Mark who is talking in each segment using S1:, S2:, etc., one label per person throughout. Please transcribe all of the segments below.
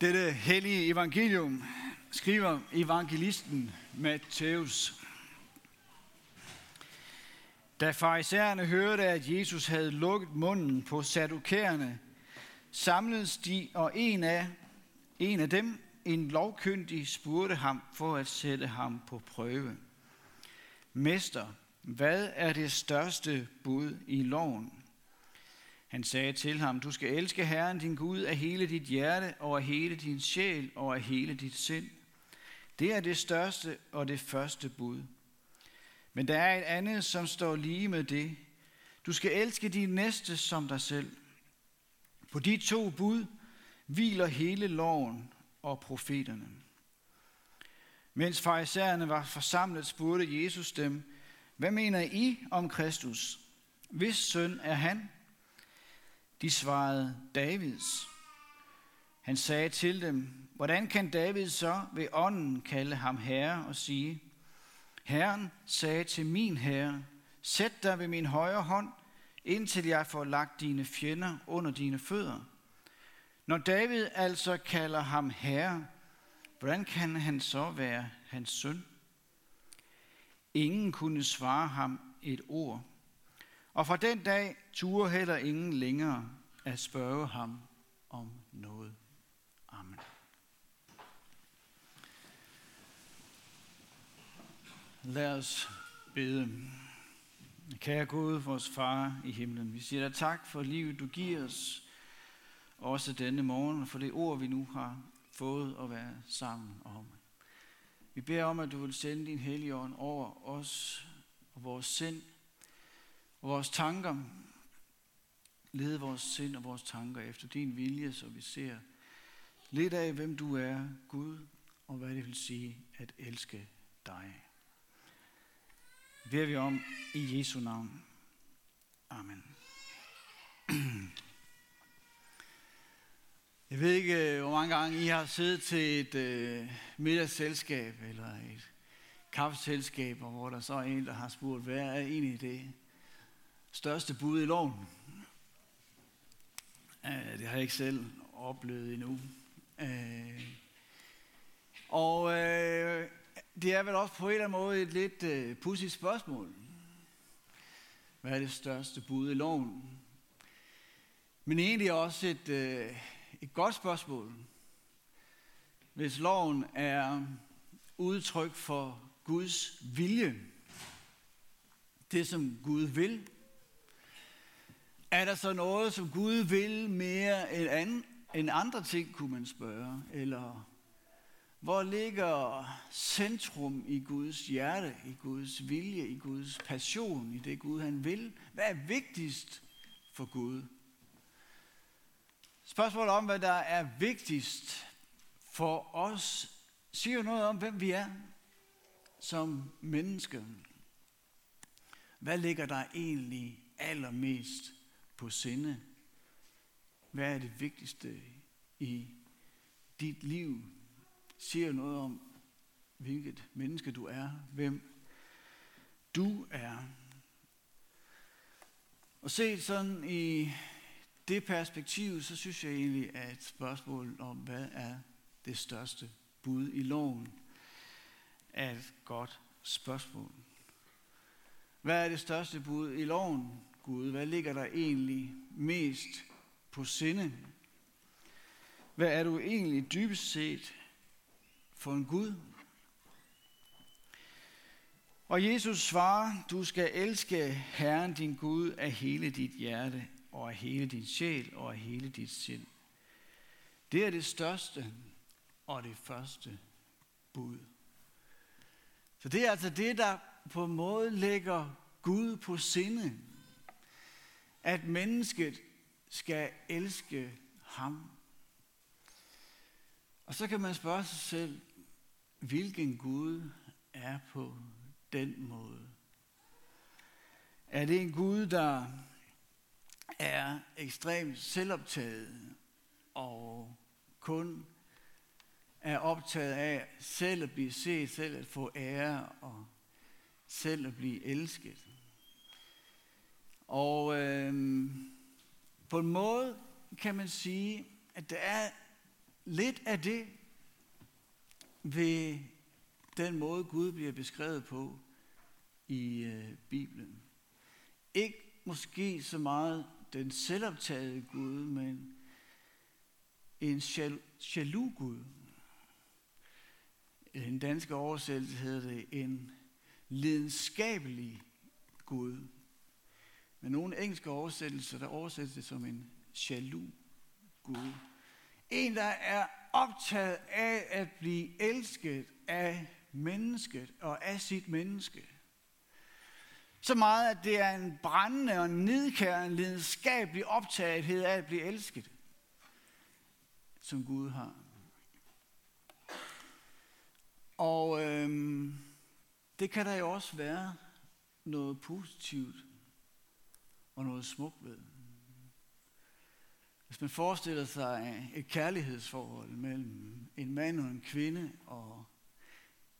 S1: Dette hellige evangelium skriver evangelisten Matthæus. Da farisæerne hørte, at Jesus havde lukket munden på sadukærerne, samledes de, og en af, en af dem, en lovkyndig, spurgte ham for at sætte ham på prøve. Mester, hvad er det største bud i loven? Han sagde til ham, du skal elske Herren din Gud af hele dit hjerte og af hele din sjæl og af hele dit sind. Det er det største og det første bud. Men der er et andet, som står lige med det. Du skal elske din næste som dig selv. På de to bud hviler hele loven og profeterne. Mens farisæerne var forsamlet, spurgte Jesus dem, hvad mener I om Kristus? Hvis søn er han? De svarede, Davids. Han sagde til dem, hvordan kan David så ved ånden kalde ham herre og sige, Herren sagde til min herre, sæt dig ved min højre hånd, indtil jeg får lagt dine fjender under dine fødder. Når David altså kalder ham herre, hvordan kan han så være hans søn? Ingen kunne svare ham et ord. Og fra den dag turde heller ingen længere at spørge ham om noget. Amen. Lad os bede. Kære Gud, vores far i himlen, vi siger dig tak for livet, du giver os, også denne morgen, og for det ord, vi nu har fået at være sammen om. Vi beder om, at du vil sende din hellige ånd over os og vores sind, og vores tanker, lede vores sind og vores tanker efter din vilje, så vi ser lidt af, hvem du er, Gud, og hvad det vil sige at elske dig. Det beder vi om i Jesu navn. Amen. Jeg ved ikke, øh, hvor mange gange I har siddet til et øh, middagsselskab eller et kaffeselskab, hvor der så er en, der har spurgt, hvad er egentlig det største bud i loven. Øh, det har jeg ikke selv oplevet endnu. Øh, og øh, det er vel også på en eller anden måde et lidt pudsigt spørgsmål. Hvad er det største bud i loven? Men egentlig også et, et godt spørgsmål. Hvis loven er udtryk for Guds vilje, det som Gud vil, er der så noget, som Gud vil mere end, anden, end andre ting, kunne man spørge? Eller hvor ligger centrum i Guds hjerte, i Guds vilje, i Guds passion, i det Gud han vil? Hvad er vigtigst for Gud? Spørgsmålet om, hvad der er vigtigst for os, siger noget om, hvem vi er som mennesker. Hvad ligger der egentlig allermest på sinde? Hvad er det vigtigste i dit liv? Siger noget om, hvilket menneske du er, hvem du er. Og set sådan i det perspektiv, så synes jeg egentlig, at spørgsmålet om, hvad er det største bud i loven, er et godt spørgsmål. Hvad er det største bud i loven? Gud? Hvad ligger der egentlig mest på sinde? Hvad er du egentlig dybest set for en Gud? Og Jesus svarer, du skal elske Herren din Gud af hele dit hjerte, og af hele din sjæl, og af hele dit sind. Det er det største og det første bud. Så det er altså det, der på en måde lægger Gud på sinde at mennesket skal elske ham. Og så kan man spørge sig selv, hvilken Gud er på den måde? Er det en Gud, der er ekstremt selvoptaget og kun er optaget af selv at blive set, selv at få ære og selv at blive elsket? Og øh, på en måde kan man sige, at der er lidt af det ved den måde, Gud bliver beskrevet på i øh, Bibelen. Ikke måske så meget den selvoptagede Gud, men en jaloux Gud. I den danske oversættelse hedder det en lidenskabelig Gud. Men nogle engelske oversættelser, der oversættes det som en jaloux Gud. En, der er optaget af at blive elsket af mennesket og af sit menneske. Så meget, at det er en brændende og nedkærende lidenskabelig optagethed af at blive elsket, som Gud har. Og øhm, det kan der jo også være noget positivt og noget smukt ved. Hvis man forestiller sig et kærlighedsforhold mellem en mand og en kvinde, og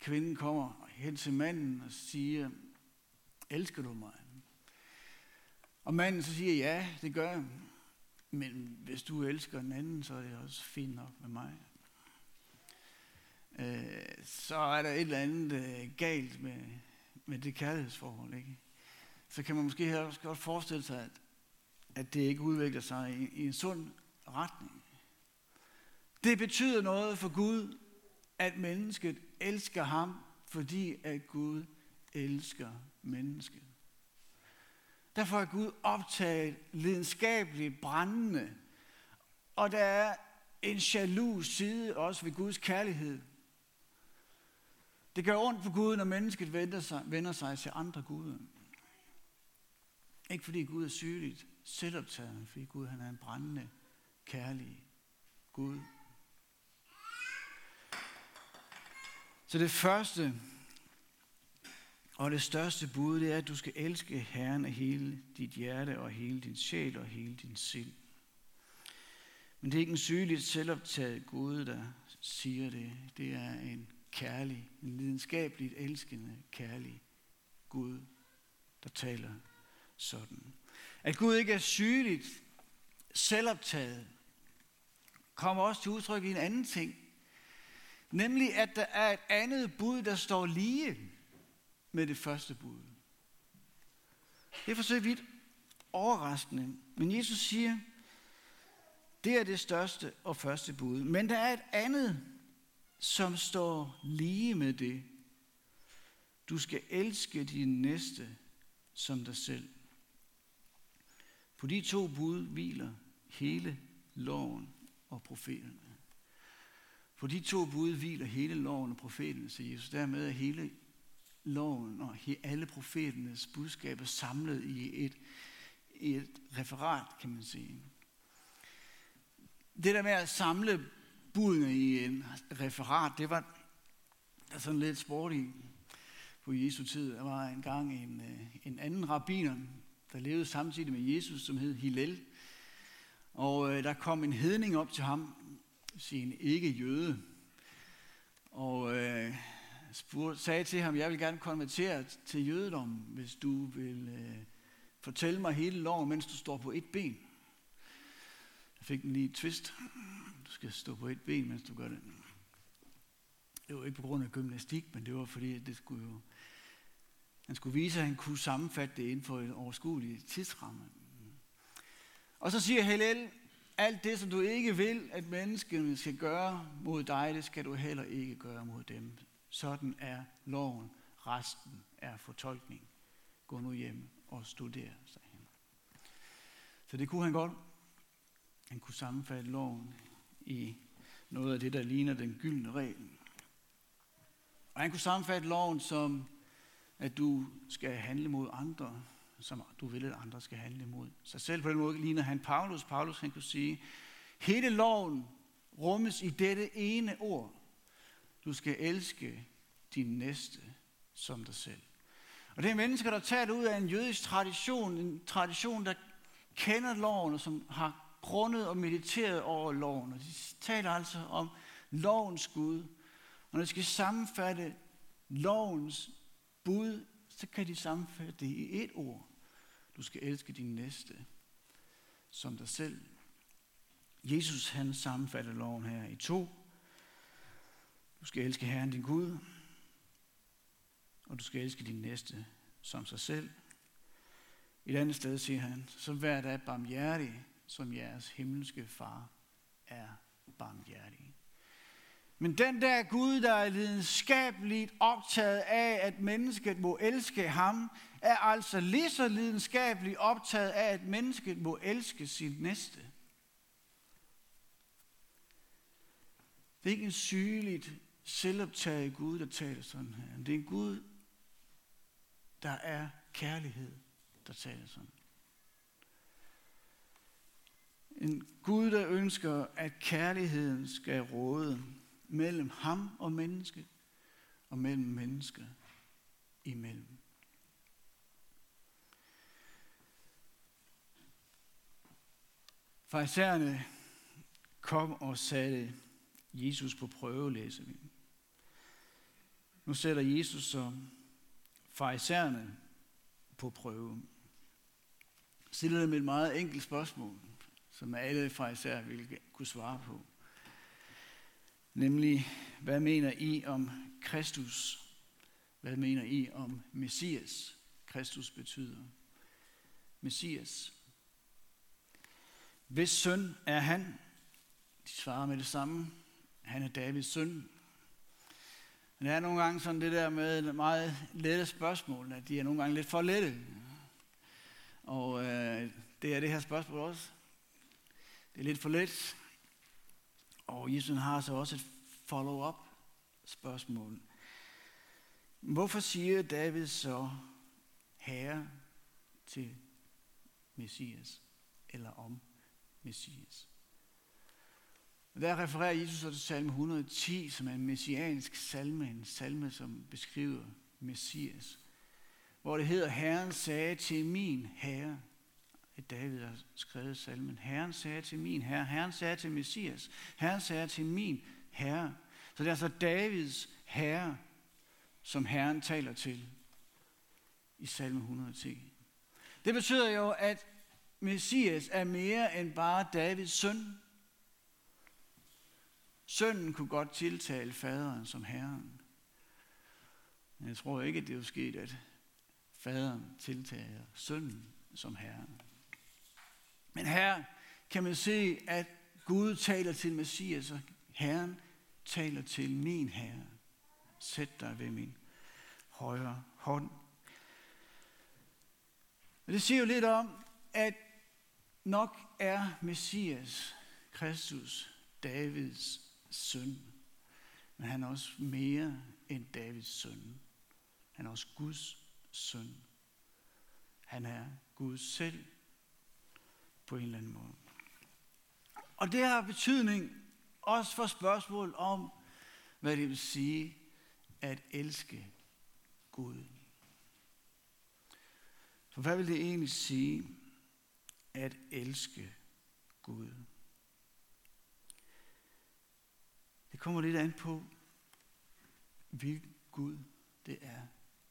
S1: kvinden kommer hen til manden og siger, elsker du mig? Og manden så siger, ja, det gør jeg. Men hvis du elsker den anden, så er det også fint nok med mig. Øh, så er der et eller andet øh, galt med, med det kærlighedsforhold. Ikke? Så kan man måske også godt forestille sig, at, at det ikke udvikler sig i, i en sund retning. Det betyder noget for Gud, at mennesket elsker ham, fordi at Gud elsker mennesket. Derfor er Gud optaget lidenskabeligt brændende, og der er en jaloux side også ved Guds kærlighed. Det gør ondt for Gud, når mennesket vender sig, vender sig til andre guder. Ikke fordi Gud er sygeligt selvoptaget, fordi Gud han er en brændende, kærlig Gud. Så det første og det største bud, det er, at du skal elske Herren af hele dit hjerte og hele din sjæl og hele din sind. Men det er ikke en sygeligt selvoptaget Gud, der siger det. Det er en kærlig, en lidenskabeligt elskende, kærlig Gud, der taler sådan. At Gud ikke er sygeligt selvoptaget, kommer også til udtryk i en anden ting. Nemlig, at der er et andet bud, der står lige med det første bud. Det er for så vidt overraskende, men Jesus siger, det er det største og første bud. Men der er et andet, som står lige med det. Du skal elske din næste som dig selv. På de to bud hviler hele loven og profeterne. På de to bud hviler hele loven og profeterne, siger Jesus. Dermed er hele loven og alle profeternes budskaber samlet i et, i et referat, kan man sige. Det der med at samle budene i en referat, det var der sådan lidt sport i på Jesu tid. Der var engang en, øh, en anden rabbiner, der levede samtidig med Jesus, som hed Hillel. Og øh, der kom en hedning op til ham, sin ikke jøde. Og øh, spurgte, sagde til ham, jeg vil gerne konvertere til jødedom, hvis du vil øh, fortælle mig hele loven, mens du står på et ben. Jeg fik den lige et twist. Du skal stå på et ben, mens du gør det. Det var ikke på grund af gymnastik, men det var fordi, det skulle jo, han skulle vise, at han kunne sammenfatte det inden for en overskuelig tidsramme. Og så siger Hillel, alt det, som du ikke vil, at menneskene skal gøre mod dig, det skal du heller ikke gøre mod dem. Sådan er loven. Resten er fortolkning. Gå nu hjem og studer, sagde han. Så det kunne han godt. Han kunne sammenfatte loven i noget af det, der ligner den gyldne regel. Og han kunne sammenfatte loven som, at du skal handle mod andre, som du vil, at andre skal handle mod sig selv. På den måde ligner han Paulus. Paulus han kunne sige, hele loven rummes i dette ene ord. Du skal elske din næste som dig selv. Og det er mennesker, der tager det ud af en jødisk tradition, en tradition, der kender loven, og som har grundet og mediteret over loven. Og de taler altså om lovens Gud. Og når de skal sammenfatte lovens bud, så kan de sammenfatte det i et ord. Du skal elske din næste som dig selv. Jesus han sammenfatter loven her i to. Du skal elske Herren din Gud, og du skal elske din næste som sig selv. Et andet sted siger han, så vær da barmhjertig, som jeres himmelske far er barmhjertig. Men den der Gud, der er lidenskabeligt optaget af, at mennesket må elske ham, er altså lige så lidenskabeligt optaget af, at mennesket må elske sin næste. Det er ikke en sygeligt selvoptaget Gud, der taler sådan her. Det er en Gud, der er kærlighed, der taler sådan. En Gud, der ønsker, at kærligheden skal råde mellem ham og menneske, og mellem menneske imellem. Farisæerne kom og satte Jesus på prøve, læser vi. Nu sætter Jesus så farisæerne på prøve. Stiller dem et meget enkelt spørgsmål, som alle farisæer ville kunne svare på. Nemlig, hvad mener I om Kristus? Hvad mener I om Messias? Kristus betyder Messias. Hvis søn er han? De svarer med det samme. Han er Davids søn. Men det er nogle gange sådan det der med meget lette spørgsmål, at de er nogle gange lidt for lette. Og øh, det er det her spørgsmål også. Det er lidt for let. Og Jesus har så også et follow-up spørgsmål. Hvorfor siger David så herre til Messias, eller om Messias? Og der refererer Jesus så til salme 110, som er en messiansk salme, en salme, som beskriver Messias, hvor det hedder, Herren sagde til min herre, at David har skrevet salmen, Herren sagde til min herre, Herren sagde til Messias, Herren sagde til min herre. Så det er altså Davids herre, som Herren taler til i salme 110. Det betyder jo, at Messias er mere end bare Davids søn. Sønnen kunne godt tiltale faderen som herren. Men jeg tror ikke, at det er sket, at faderen tiltaler sønnen som herren. Men her kan man se, at Gud taler til Messias, og Herren taler til min herre. Sæt dig ved min højre hånd. Og det siger jo lidt om, at nok er Messias, Kristus, Davids søn. Men han er også mere end Davids søn. Han er også Guds søn. Han er Gud selv på en eller anden måde. Og det har betydning også for spørgsmål om, hvad det vil sige at elske Gud. For hvad vil det egentlig sige at elske Gud? Det kommer lidt an på, hvilken Gud det er,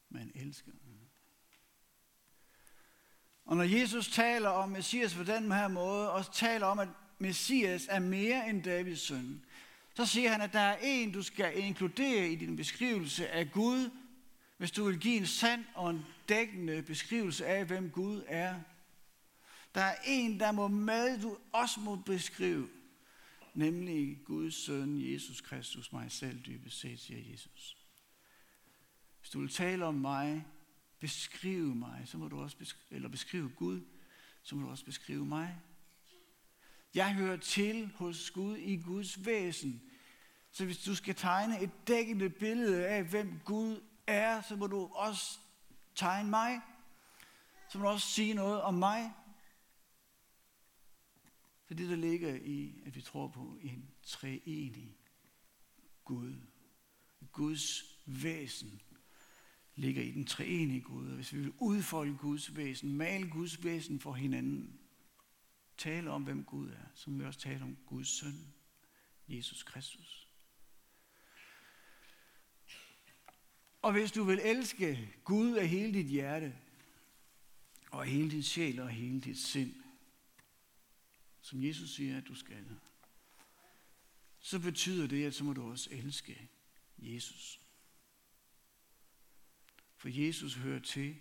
S1: man elsker. Og når Jesus taler om Messias på den her måde, og taler om, at Messias er mere end Davids søn, så siger han, at der er en, du skal inkludere i din beskrivelse af Gud, hvis du vil give en sand og en dækkende beskrivelse af, hvem Gud er. Der er en, der må med, du også må beskrive nemlig Guds søn, Jesus Kristus, mig selv dybest set, siger Jesus. Hvis du vil tale om mig, beskrive mig, så må du også beskrive, eller beskrive Gud, så må du også beskrive mig. Jeg hører til hos Gud i Guds væsen. Så hvis du skal tegne et dækkende billede af, hvem Gud er, så må du også tegne mig. Så må du også sige noget om mig. For det, der ligger i, at vi tror på en treenig Gud. Guds væsen ligger i den treenige Gud. Og hvis vi vil udfolde Guds væsen, male Guds væsen for hinanden, tale om, hvem Gud er, så må vi også tale om Guds søn, Jesus Kristus. Og hvis du vil elske Gud af hele dit hjerte, og af hele din sjæl og hele dit sind, som Jesus siger, at du skal, så betyder det, at så må du også elske Jesus. For Jesus hører til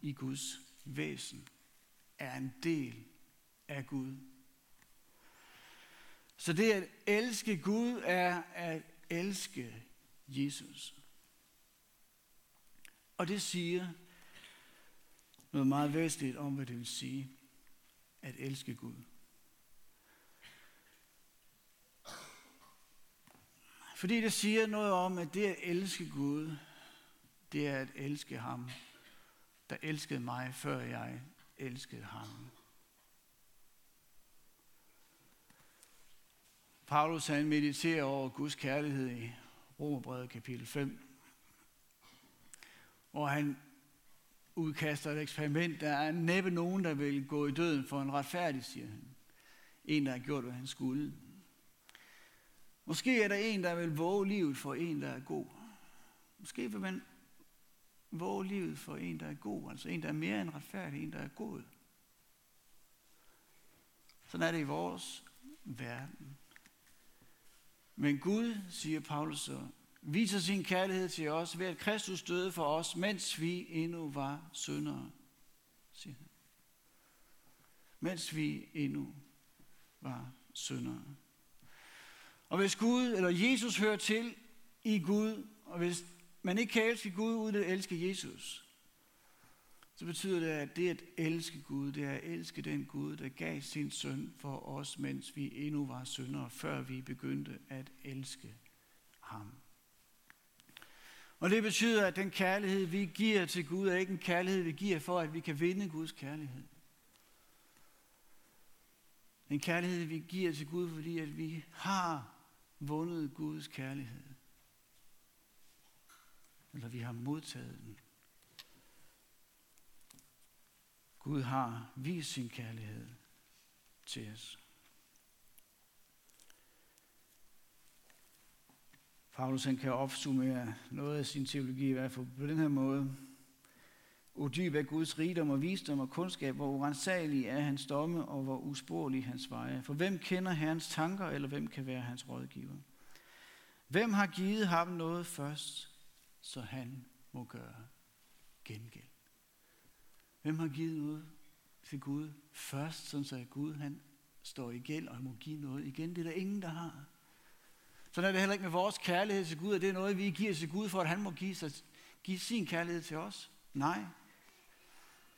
S1: i Guds væsen, er en del af Gud. Så det at elske Gud er at elske Jesus. Og det siger noget meget væsentligt om, hvad det vil sige at elske Gud. Fordi det siger noget om, at det at elske Gud, det er at elske ham, der elskede mig, før jeg elskede ham. Paulus han mediterer over Guds kærlighed i Romerbrevet kapitel 5, hvor han udkaster et eksperiment. Der er næppe nogen, der vil gå i døden for en retfærdig, siger han. En, der har gjort, hvad han skulle. Måske er der en, der vil våge livet for en, der er god. Måske vil man våge livet for en, der er god. Altså en, der er mere end retfærdig, en, der er god. Sådan er det i vores verden. Men Gud, siger Paulus så, viser sin kærlighed til os ved at Kristus døde for os, mens vi endnu var syndere, siger han. Mens vi endnu var syndere. Og hvis Gud eller Jesus hører til i Gud, og hvis man ikke kan elske Gud uden at elske Jesus, så betyder det, at det at elske Gud, det er at elske den Gud, der gav sin søn for os, mens vi endnu var syndere, før vi begyndte at elske ham. Og det betyder, at den kærlighed, vi giver til Gud, er ikke en kærlighed, vi giver for, at vi kan vinde Guds kærlighed. En kærlighed, vi giver til Gud, fordi at vi har vundet Guds kærlighed. Eller vi har modtaget den. Gud har vist sin kærlighed til os. Paulus han kan opsummere noget af sin teologi i hvert fald på den her måde. Udyb er Guds rigdom og visdom og kundskab, hvor urensagelig er hans domme og hvor usporlig hans veje. For hvem kender Herrens tanker, eller hvem kan være hans rådgiver? Hvem har givet ham noget først, så han må gøre gengæld? Hvem har givet noget til Gud først, så Gud han står i gæld og han må give noget igen? Det er der ingen, der har. Sådan er det heller ikke med vores kærlighed til Gud, at det er noget, vi giver til Gud, for at han må give, sig, give sin kærlighed til os. Nej.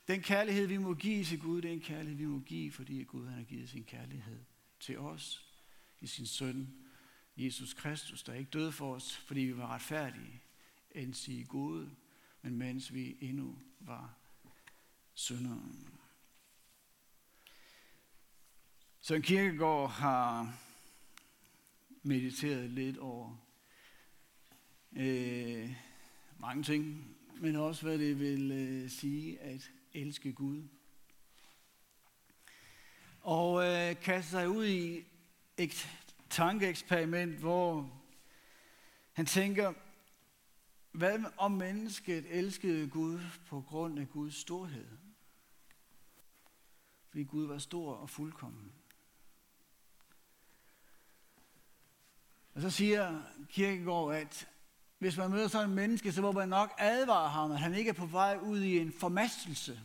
S1: Den kærlighed, vi må give til Gud, det er en kærlighed, vi må give, fordi Gud han har givet sin kærlighed til os i sin søn, Jesus Kristus, der ikke døde for os, fordi vi var retfærdige, end sige gode, men mens vi endnu var syndere. Så en kirkegård har mediteret lidt over øh, mange ting, men også hvad det vil øh, sige at elske Gud. Og øh, kaste sig ud i et tankeeksperiment, hvor han tænker, hvad om mennesket elskede Gud på grund af Guds storhed? Fordi Gud var stor og fuldkommen. Og så siger Kirkegaard, at hvis man møder sådan en menneske, så må man nok advare ham, at han ikke er på vej ud i en formastelse.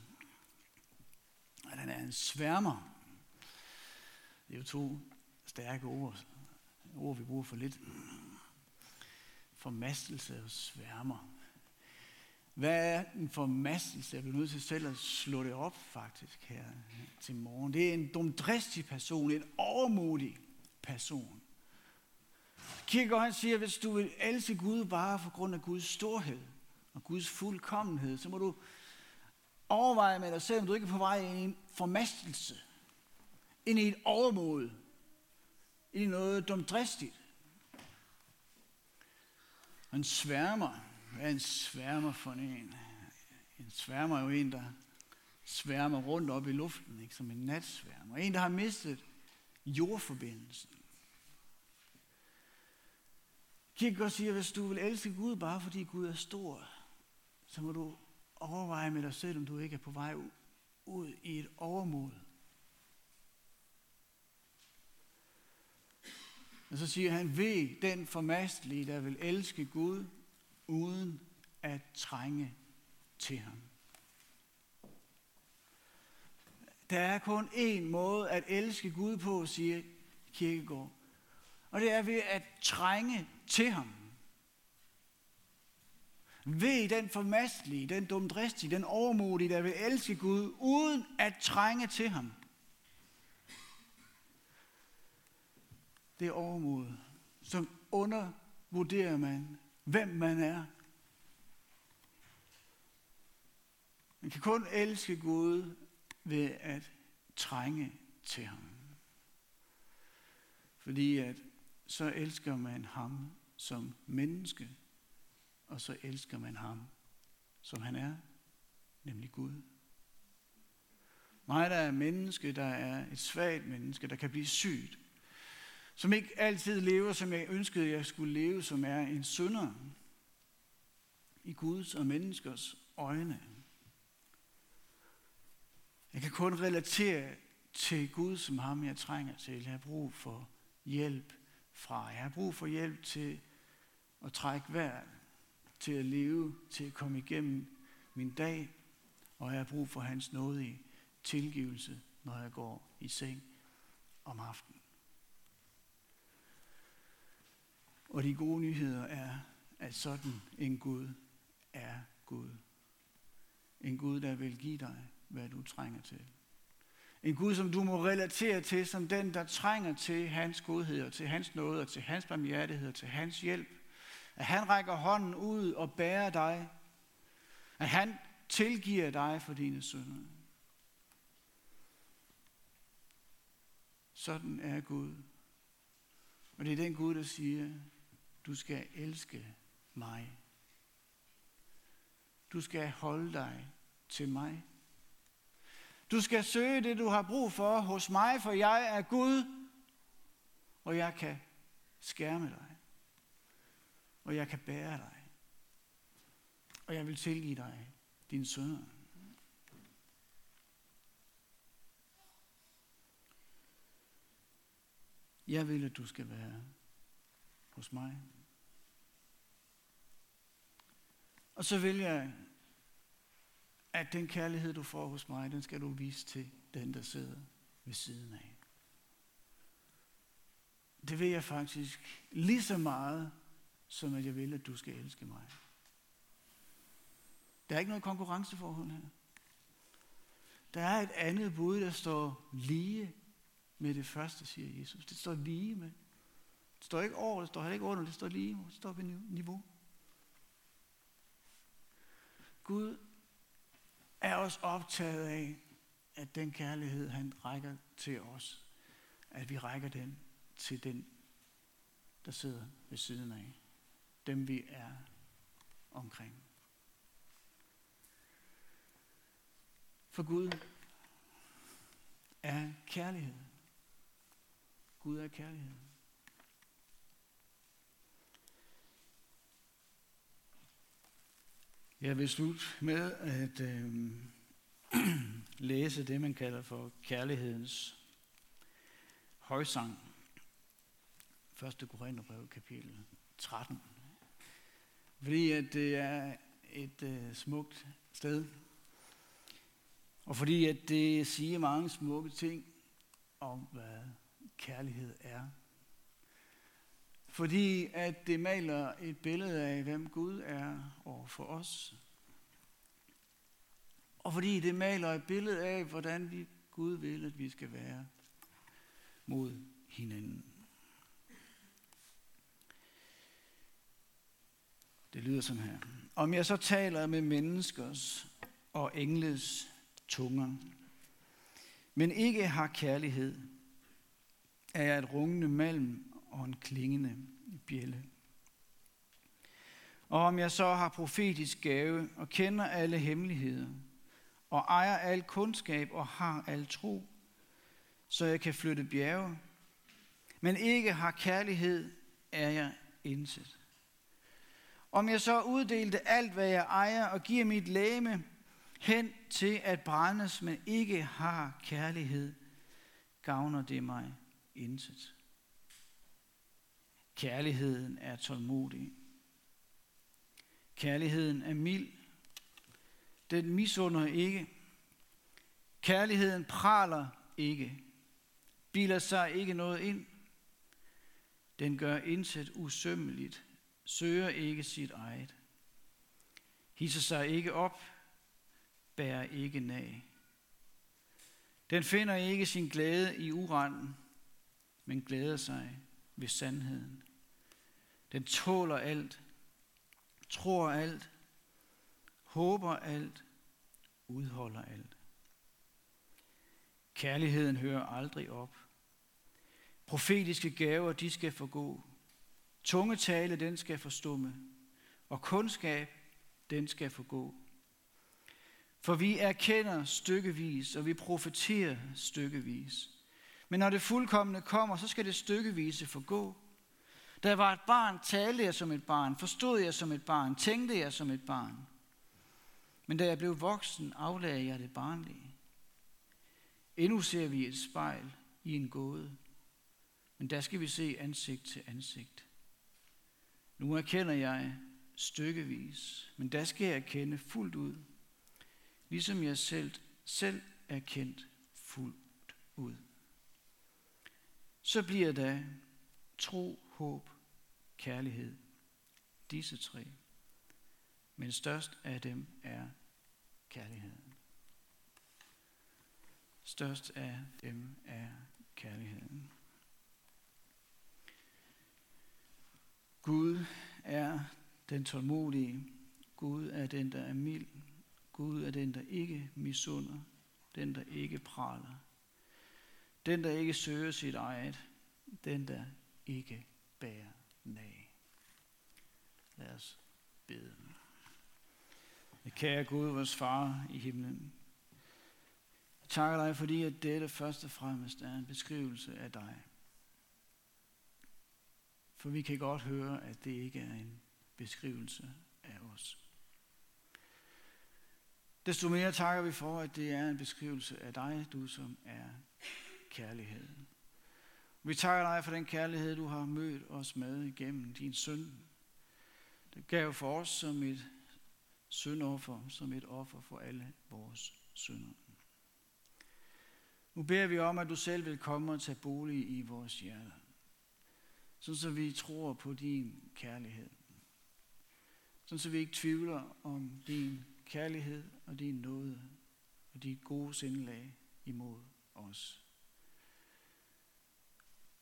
S1: At han er en sværmer. Det er jo to stærke ord. Ord, vi bruger for lidt. Formastelse og sværmer. Hvad er en formastelse? Jeg bliver nødt til selv at slå det op faktisk her til morgen. Det er en dumdristig person, en overmodig person. Kierkegaard han siger, at hvis du vil elske Gud bare for grund af Guds storhed og Guds fuldkommenhed, så må du overveje med dig selv, om du ikke er på vej ind i en formastelse, ind i et overmod, ind i noget dumdristigt. En sværmer, hvad er en sværmer for en? En sværmer er jo en, der sværmer rundt op i luften, ikke? som en natsværmer. En, der har mistet jordforbindelsen. Kierkegaard siger, hvis du vil elske Gud bare fordi Gud er stor, så må du overveje med dig selv, om du ikke er på vej ud i et overmod. Og så siger han, ved den formastelige, der vil elske Gud, uden at trænge til ham. Der er kun én måde at elske Gud på, siger Kirkegaard. Og det er ved at trænge til ham. Ved den formastelige, den dumdristige, den overmodige, der vil elske Gud, uden at trænge til ham. Det er overmod, som undervurderer man, hvem man er. Man kan kun elske Gud ved at trænge til ham. Fordi at så elsker man ham som menneske, og så elsker man ham, som han er, nemlig Gud. Mig, der er menneske, der er et svagt menneske, der kan blive sygt, som ikke altid lever, som jeg ønskede, jeg skulle leve, som er en synder i Guds og menneskers øjne. Jeg kan kun relatere til Gud som ham, jeg trænger til. Jeg har brug for hjælp fra. Jeg har brug for hjælp til at trække vejret, til at leve, til at komme igennem min dag, og jeg har brug for hans nådige tilgivelse, når jeg går i seng om aftenen. Og de gode nyheder er, at sådan en Gud er Gud. En Gud, der vil give dig, hvad du trænger til. En Gud, som du må relatere til, som den, der trænger til hans godhed, og til hans nåde, og til hans barmhjertighed, og til hans hjælp. At han rækker hånden ud og bærer dig. At han tilgiver dig for dine synder. Sådan er Gud. Og det er den Gud, der siger, du skal elske mig. Du skal holde dig til mig. Du skal søge det, du har brug for hos mig, for jeg er Gud, og jeg kan skærme dig. Og jeg kan bære dig. Og jeg vil tilgive dig din sønder. Jeg vil, at du skal være hos mig. Og så vil jeg, at den kærlighed, du får hos mig, den skal du vise til den, der sidder ved siden af. Det vil jeg faktisk lige så meget, som at jeg vil, at du skal elske mig. Der er ikke noget konkurrenceforhold her. Der er et andet bud, der står lige med det første, siger Jesus. Det står lige med. Det står ikke over, det står heller ikke under, det står lige, det står på niveau. Gud er også optaget af, at den kærlighed, han rækker til os, at vi rækker den til den, der sidder ved siden af. Dem vi er omkring. For Gud er kærlighed. Gud er kærlighed. Jeg vil slutte med at øh, læse det, man kalder for kærlighedens højsang. 1. Korintherbrev, kapitel 13. Fordi at det er et øh, smukt sted. Og fordi at det siger mange smukke ting om, hvad kærlighed er. Fordi at det maler et billede af, hvem Gud er over for os. Og fordi det maler et billede af, hvordan vi, Gud vil, at vi skal være mod hinanden. Det lyder sådan her. Om jeg så taler med menneskers og engles tunger, men ikke har kærlighed, er jeg et rungende malm og en klingende bjælle. Og om jeg så har profetisk gave og kender alle hemmeligheder, og ejer al kundskab og har al tro, så jeg kan flytte bjerge, men ikke har kærlighed, er jeg intet. Om jeg så uddelte alt, hvad jeg ejer, og giver mit læme hen til at brændes, men ikke har kærlighed, gavner det mig intet. Kærligheden er tålmodig. Kærligheden er mild. Den misunder ikke. Kærligheden praler ikke. Biler sig ikke noget ind. Den gør indsat usømmeligt. Søger ikke sit eget. Hisser sig ikke op. Bærer ikke nag. Den finder ikke sin glæde i uranden, men glæder sig ved sandheden. Den tåler alt, tror alt, håber alt, udholder alt. Kærligheden hører aldrig op. Profetiske gaver, de skal forgå. Tungetale, den skal forstumme. Og kundskab, den skal forgå. For vi erkender stykkevis, og vi profeterer stykkevis. Men når det fuldkommende kommer, så skal det stykkevise forgå. Da jeg var et barn, talte jeg som et barn, forstod jeg som et barn, tænkte jeg som et barn. Men da jeg blev voksen, aflagde jeg det barnlige. Endnu ser vi et spejl i en gåde, men der skal vi se ansigt til ansigt. Nu erkender jeg stykkevis, men der skal jeg erkende fuldt ud, ligesom jeg selv, selv er kendt fuldt ud. Så bliver der tro, håb, kærlighed. Disse tre. Men størst af dem er kærligheden. Størst af dem er kærligheden. Gud er den tålmodige. Gud er den, der er mild. Gud er den, der ikke misunder. Den, der ikke praler. Den, der ikke søger sit eget. Den, der ikke bære nag. Lad os bede. Kære Gud, vores far i himlen. Jeg takker dig, fordi at dette først og fremmest er en beskrivelse af dig. For vi kan godt høre, at det ikke er en beskrivelse af os. Desto mere takker vi for, at det er en beskrivelse af dig, du som er kærligheden. Vi takker dig for den kærlighed, du har mødt os med igennem din søn. Det gav for os som et syndoffer, som et offer for alle vores synder. Nu beder vi om, at du selv vil komme og tage bolig i vores hjerter. Sådan så vi tror på din kærlighed. Sådan så vi ikke tvivler om din kærlighed og din nåde og dit gode sindlag imod os.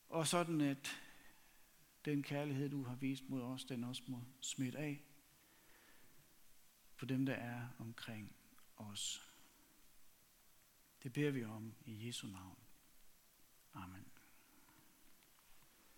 S1: Og sådan at den kærlighed, du har vist mod os, den også må smitte af på dem, der er omkring os. Det beder vi om i Jesu navn. Amen.